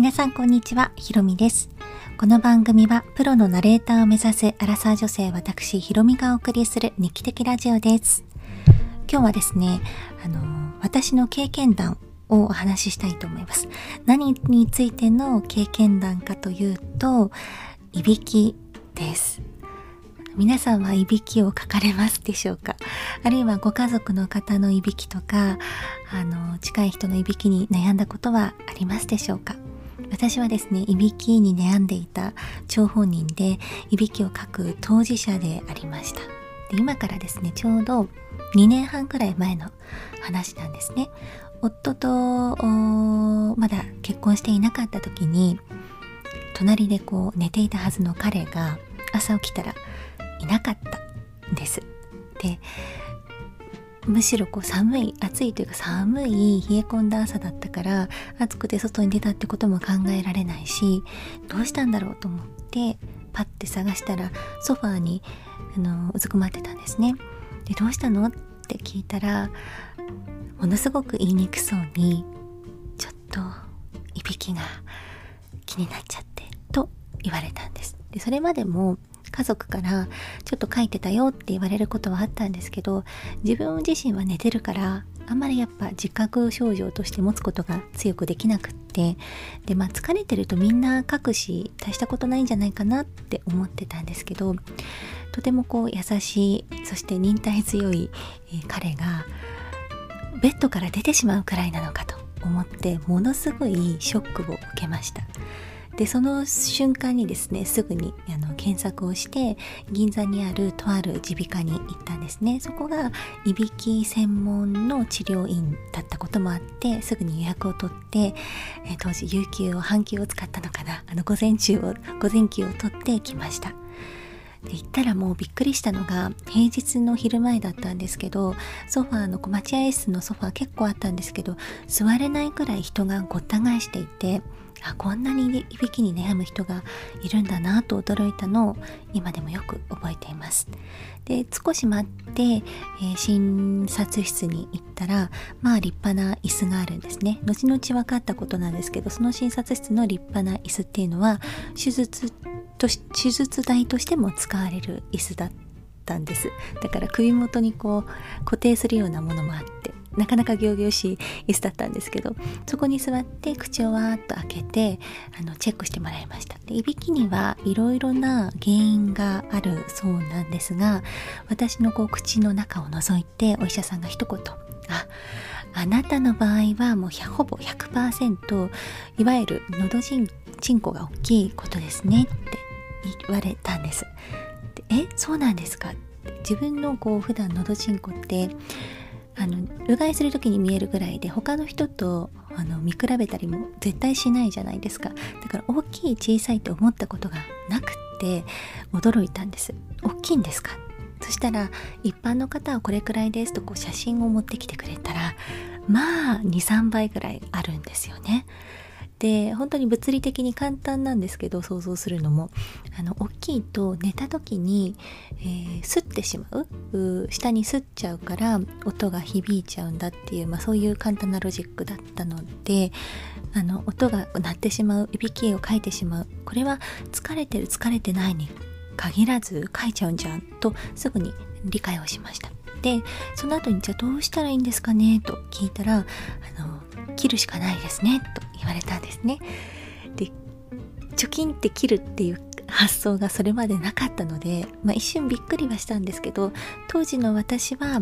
皆さんこんにちは、ひろみです。この番組はプロのナレーターを目指すアラサー女性私ひろみがお送りする日記的ラジオです。今日はですね、あの私の経験談をお話ししたいと思います。何についての経験談かというと、いびきです。皆さんはいびきをかかれますでしょうか？あるいはご家族の方のいびきとかあの近い人のいびきに悩んだことはありますでしょうか？私はですねいびきに悩んでいた張本人でいびきをかく当事者でありましたで今からですねちょうど2年半くらい前の話なんですね夫とまだ結婚していなかった時に隣でこう寝ていたはずの彼が朝起きたらいなかったんです。でむしろこう寒い暑いというか寒い冷え込んだ朝だったから暑くて外に出たってことも考えられないしどうしたんだろうと思ってパッて探したらソファーにあのうずくまってたんですね。でどうしたのって聞いたらものすごく言いにくそうにちょっといびきが気になっちゃってと言われたんです。でそれまでも家族からちょっと書いてたよって言われることはあったんですけど自分自身は寝てるからあんまりやっぱ自覚症状として持つことが強くできなくってでまあ疲れてるとみんな書くし大したことないんじゃないかなって思ってたんですけどとてもこう優しいそして忍耐強い、彼がベッドから出てしまうくらいなのかと思ってものすごいショックを受けました。でその瞬間にですねすぐにあの検索をして銀座にあるとある耳鼻科に行ったんですね。そこがいびき専門の治療院だったこともあってすぐに予約を取って、えー、当時有給を半休を使ったのかな。あの午前中を午前休を取ってきました。で行ったらもうびっくりしたのが平日の昼前だったんですけどソファーの待合室のソファー結構あったんですけど座れないくらい人がごった返していてあこんなにいびきに悩む人がいるんだなと驚いたのを今でもよく覚えています。で少し待って、えー、診察室に行ったらまあ立派な椅子があるんですね。後々分かったことなんですけどその診察室の立派な椅子っていうのは手術と手術台としても使われる椅子だったんです。だから首元にこう固定するようなものもあって。なかなか仰々しい椅子だったんですけどそこに座って口をわーっと開けてあのチェックしてもらいました。でいびきにはいろいろな原因があるそうなんですが私のこう口の中を覗いてお医者さんが一言ああなたの場合はもうほぼ100%いわゆるのどちんちんこが大きいことですねって言われたんです。でえそうなんですか？自分のこう普段のどちんこってあのうがいする時に見えるぐらいで他の人とあの見比べたりも絶対しないじゃないですか。だから大きい小さいと思ったことがなくって驚いたんです。大きいんですか？そしたら一般の方はこれくらいですとこう写真を持ってきてくれたらまあ23倍ぐらいあるんですよね。で本当に物理的に簡単なんですけど想像するのも。あの大きいと寝た時に、えー、吸ってしまう。下に吸っちゃうから音が響いちゃうんだっていう、まあ、そういう簡単なロジックだったのであの音が鳴ってしまう。いびきをかいてしまう。これは疲れてる疲れてないに限らず書いちゃうんじゃんとすぐに理解をしました。でその後にじゃあどうしたらいいんですかね？と聞いたらあの切るしかないですねと言われたんですね。で貯金って切るっていう発想がそれまでなかったので、まあ、一瞬びっくりはしたんですけど当時の私は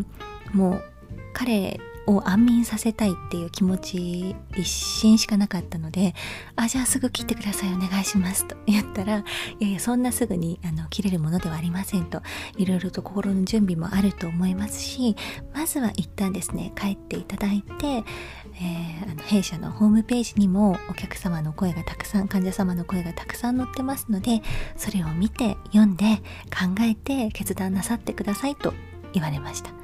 もう彼を安眠させたいっていう気持ち一心しかなかったので「あじゃあすぐ切ってくださいお願いします」と 言ったら「いやいやそんなすぐにあの切れるものではありません」といろいろと心の準備もあると思いますしまずは一旦ですね帰っていただいて、えー、あの弊社のホームページにもお客様の声がたくさん患者様の声がたくさん載ってますのでそれを見て読んで考えて決断なさってくださいと言われました。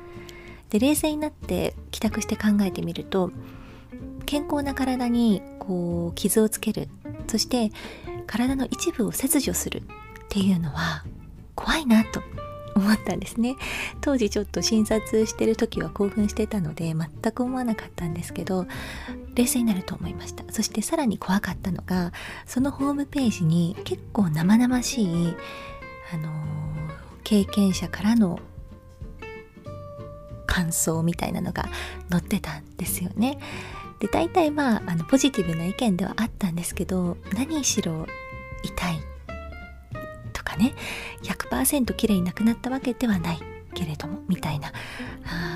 で冷静になって帰宅して考えてみると健康な体にこう傷をつける。そして体の一部を切除する。っていうのは怖いなと思ったんですね。当時ちょっと診察してる時は興奮してたので全く思わなかったんですけど冷静になると思いました。そしてさらに怖かったのがそのホームページに結構生々しいあの、経験者からの感想みたいなのが載ってたんですよね。で大体まああのポジティブな意見ではあったんですけど何しろ痛いとかね100%綺麗になくなったわけではないけれどもみたいな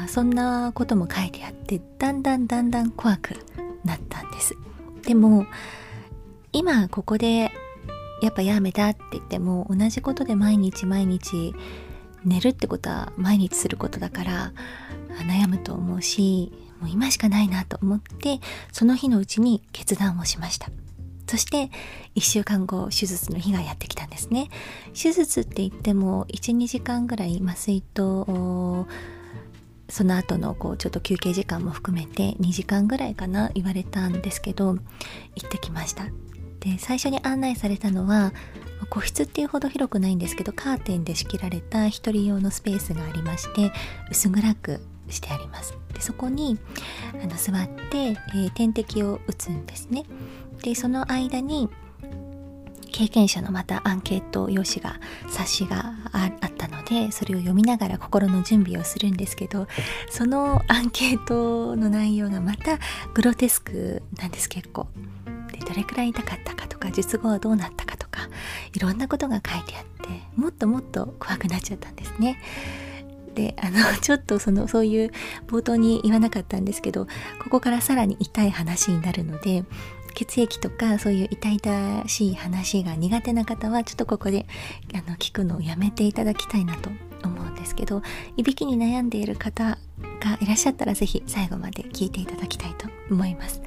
あそんなことも書いてあってだんだんだんだん怖くなったんですでも今ここでやっぱやめたって言っても同じことで毎日毎日寝るってことは毎日することだから悩むと思うしもう今しかないなと思ってその日のうちに決断をしました。そして1週間後手術の日がやってきたんですね。手術って言っても12時間ぐらい麻酔とその後のこうちょっと休憩時間も含めて2時間ぐらいかな言われたんですけど行ってきました。で最初に案内されたのは個室っていうほど広くないんですけどカーテンで仕切られた1人用のスペースがありまして薄暗くしてあります。でそこにあの座って、えー、点滴を打つんですね。でその間に経験者のまたアンケート用紙が冊子があったのでそれを読みながら心の準備をするんですけどそのアンケートの内容がまたグロテスクなんです結構。でどれくらい痛かったかとか術後はどうなったかとかいろんなことが書いてあってもっともっと怖くなっちゃったんですね。であの ちょっとそのそういう冒頭に言わなかったんですけどここからさらに痛い話になるので血液とかそういう痛々しい話が苦手な方はちょっとここであの聞くのをやめていただきたいなと思うんですけどいびきに悩んでいる方がいらっしゃったら是非最後まで聞いていただきたいと思います。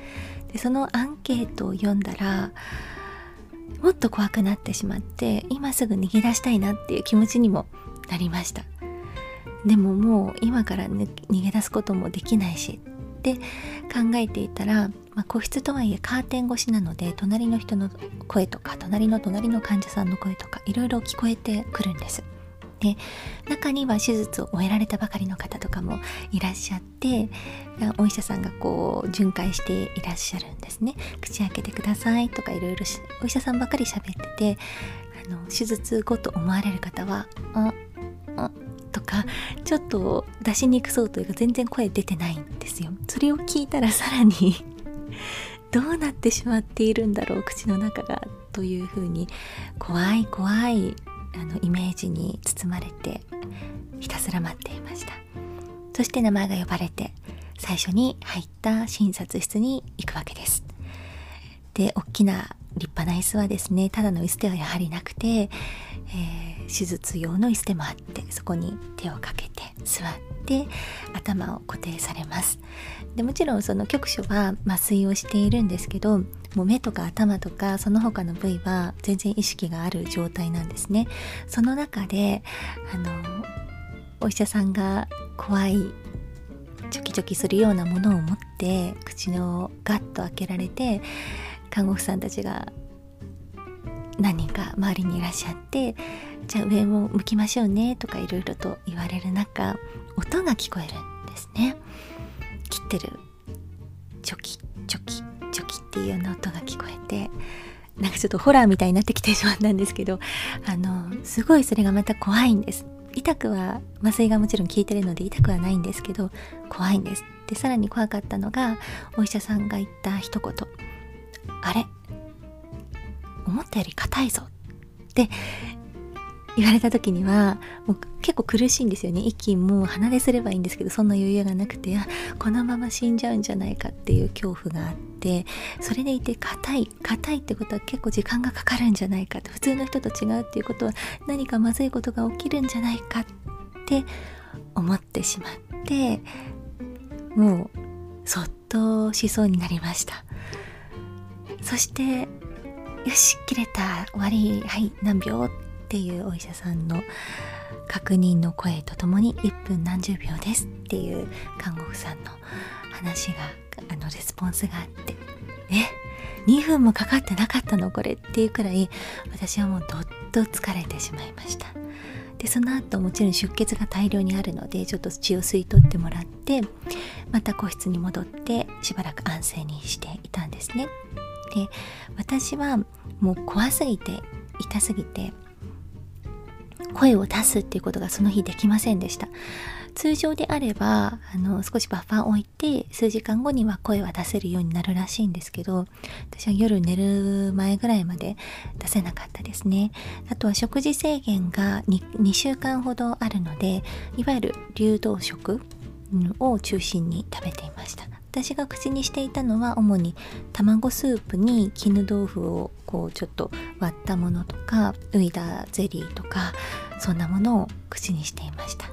でそのアンケートを読んだらもっと怖くなってしまって今すぐ逃げ出したいなっていう気持ちにもなりました。でももう今から、逃げ出すこともできないしって考えていたら、まあ、個室とはいえカーテン越しなので隣の人の声とか隣の隣の患者さんの声とかいろいろ聞こえてくるんです。で中には手術を終えられたばかりの方とかもいらっしゃってお医者さんがこう巡回していらっしゃるんですね口開けてくださいとかいろいろお医者さんばかり喋っててあの手術後と思われる方は「ああとかちょっと出しにくそうというか全然声出てないんですよ。それを聞いたらさらに どうなってしまっているんだろう口の中がというふうに怖い怖いあのイメージに包まれてひたすら待っていました。そして名前が呼ばれて最初に入った診察室に行くわけです。で大きな立派な椅子はですねただの椅子ではやはりなくて、えー、手術用の椅子でもあってそこに手をかけ座って頭を固定されます。でもちろんその局所は麻酔をしているんですけどもう目とか頭とかその他の部位は全然意識がある状態なんですね。その中であのお医者さんが怖いチョキチョキするようなものを持って口をガッと開けられて看護婦さんたちが何人周りにいらっしゃってじゃあ上を向きましょうねとかいろいろと言われる中音が聞こえるんですね。切ってるチョキチョキチョキっていうような音が聞こえてなんかちょっとホラーみたいになってきてしまったんですけどあのすごいそれがまた怖いんです。痛くは麻酔がもちろん効いてるので痛くはないんですけど怖いんです。でさらに怖かったのがお医者さんが言った一言。あれ思ったより硬いぞって言われた時にはもう結構苦しいんですよね。息も鼻ですればいいんですけどそんな余裕がなくてこのまま死んじゃうんじゃないかっていう恐怖があってそれでいて硬い硬いってことは結構時間がかかるんじゃないかと普通の人と違うっていうことは何かまずいことが起きるんじゃないかって思ってしまってもうそっとしそうになりました。そしてよし切れた。終わり。はい何秒っていうお医者さんの確認の声とともに1分何十秒ですっていう看護婦さんの話があのレスポンスがあって。え？2分もかかってなかったの？これっていうくらい私はもうどっと疲れてしまいました。でその後もちろん出血が大量にあるのでちょっと血を吸い取ってもらってまた個室に戻ってしばらく安静にしていたんですね。で私はもう怖すぎて痛すぎて声を出すっていうことがその日できませんでした。通常であればあの少しバッファーを置いて数時間後には声は出せるようになるらしいんですけど私は夜寝る前ぐらいまで出せなかったですね。あとは食事制限が 2, 2週間ほどあるのでいわゆる流動食を中心に食べていました。私が口にしていたのは主に卵スープに絹豆腐をこうちょっと割ったものとかウイダーゼリーとかそんなものを口にしていました。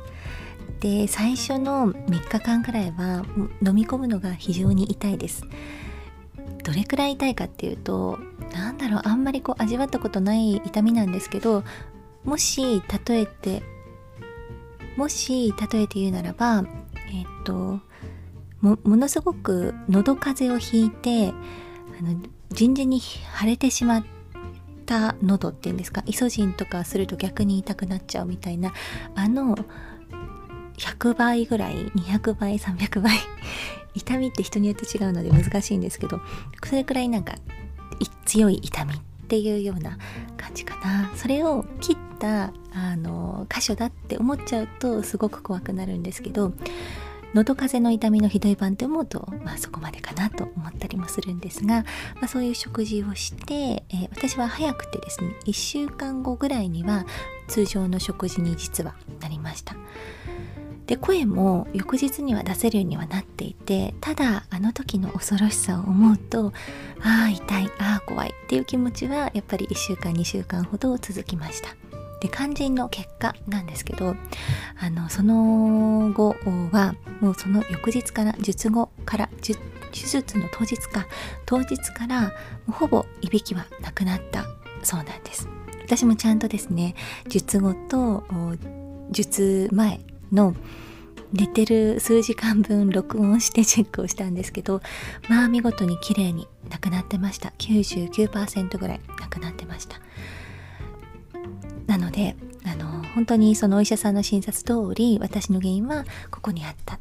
で最初の3日間くらいは飲み込むのが非常に痛いです。どれくらい痛いかっていうと何だろうあんまりこう味わったことない痛みなんですけどもし例えてもし例えて言うならばえっ、とものすごく喉風邪をひいてあの人事に腫れてしまった喉っていうんですかイソジンとかすると逆に痛くなっちゃうみたいなあの100倍ぐらい200倍300倍 痛みって人によって違うので難しいんですけどそれくらいなんか強い痛みっていうような感じかな。それを切ったあの箇所だって思っちゃうとすごく怖くなるんですけど喉風邪の痛みのひどい版って思うと、まあ、そこまでかなと思ったりもするんですが、まあ、そういう食事をして、えー、私は早くてですね1週間後ぐらいには通常の食事に実はなりました。で声も翌日には出せるようにはなっていてただあの時の恐ろしさを思うとああ痛いああ怖いっていう気持ちはやっぱり1週間2週間ほど続きました。で肝心の結果なんですけどあのその後はもうその翌日から術後から手術の当日か当日からほぼいびきはなくなったそうなんです。私もちゃんとですね術後と術前の寝てる数時間分録音して チェックをしたんですけどまあ見事に綺麗になくなってました。99%ぐらいなくなってました。なのであの本当にそのお医者さんの診察通り私の原因はここにあったっ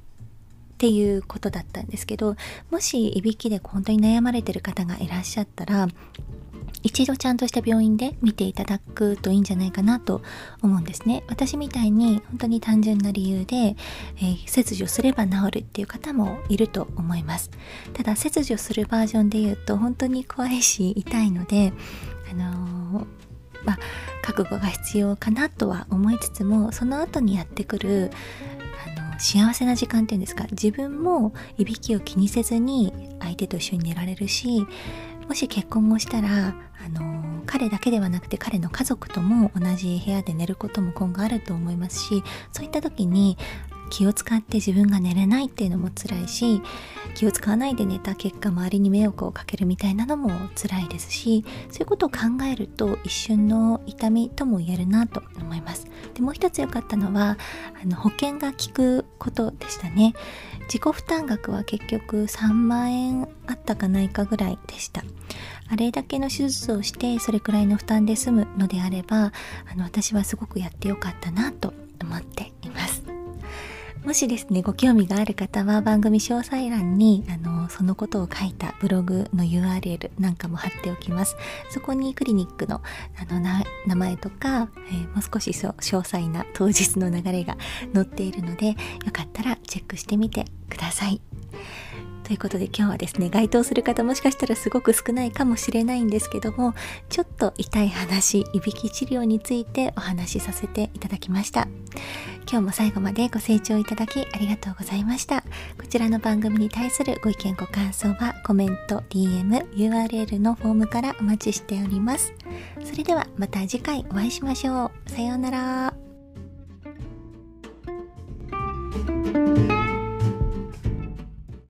ていうことだったんですけどもしいびきで本当に悩まれてる方がいらっしゃったら一度ちゃんとした病院で見ていただくといいんじゃないかなと思うんですね。私みたいに本当に単純な理由で、えー、切除すれば治るっていう方もいると思います。ただ切除するバージョンで言うと本当に怖いし痛いのであのーまあ、覚悟が必要かなとは思いつつもその後にやってくるあの幸せな時間っていうんですか。自分もいびきを気にせずに相手と一緒に寝られるしもし結婚をしたらあの彼だけではなくて彼の家族とも同じ部屋で寝ることも今後あると思いますしそういった時に気を使って自分が寝れないっていうのも辛いし気を使わないで寝た結果周りに迷惑をかけるみたいなのも辛いですしそういうことを考えると一瞬の痛みとも言えるなと思います。でもう一つ良かったのはあの保険が効くことでしたね。自己負担額は結局3万円あったかないかぐらいでした。あれだけの手術をしてそれくらいの負担で済むのであればあの私はすごくやってよかったなと思ってもしですねご興味がある方は番組詳細欄にあのそのことを書いたブログの URL なんかも貼っておきます。そこにクリニックのあの名前とか、えー、もう少し詳細な当日の流れが載っているのでよかったらチェックしてみてください。ということで今日はですね、該当する方もしかしたらすごく少ないかもしれないんですけども、ちょっと痛い話、いびき治療についてお話しさせていただきました。今日も最後までご清聴いただきありがとうございました。こちらの番組に対するご意見ご感想はコメント、DM、URL のフォームからお待ちしております。それではまた次回お会いしましょう。さようなら。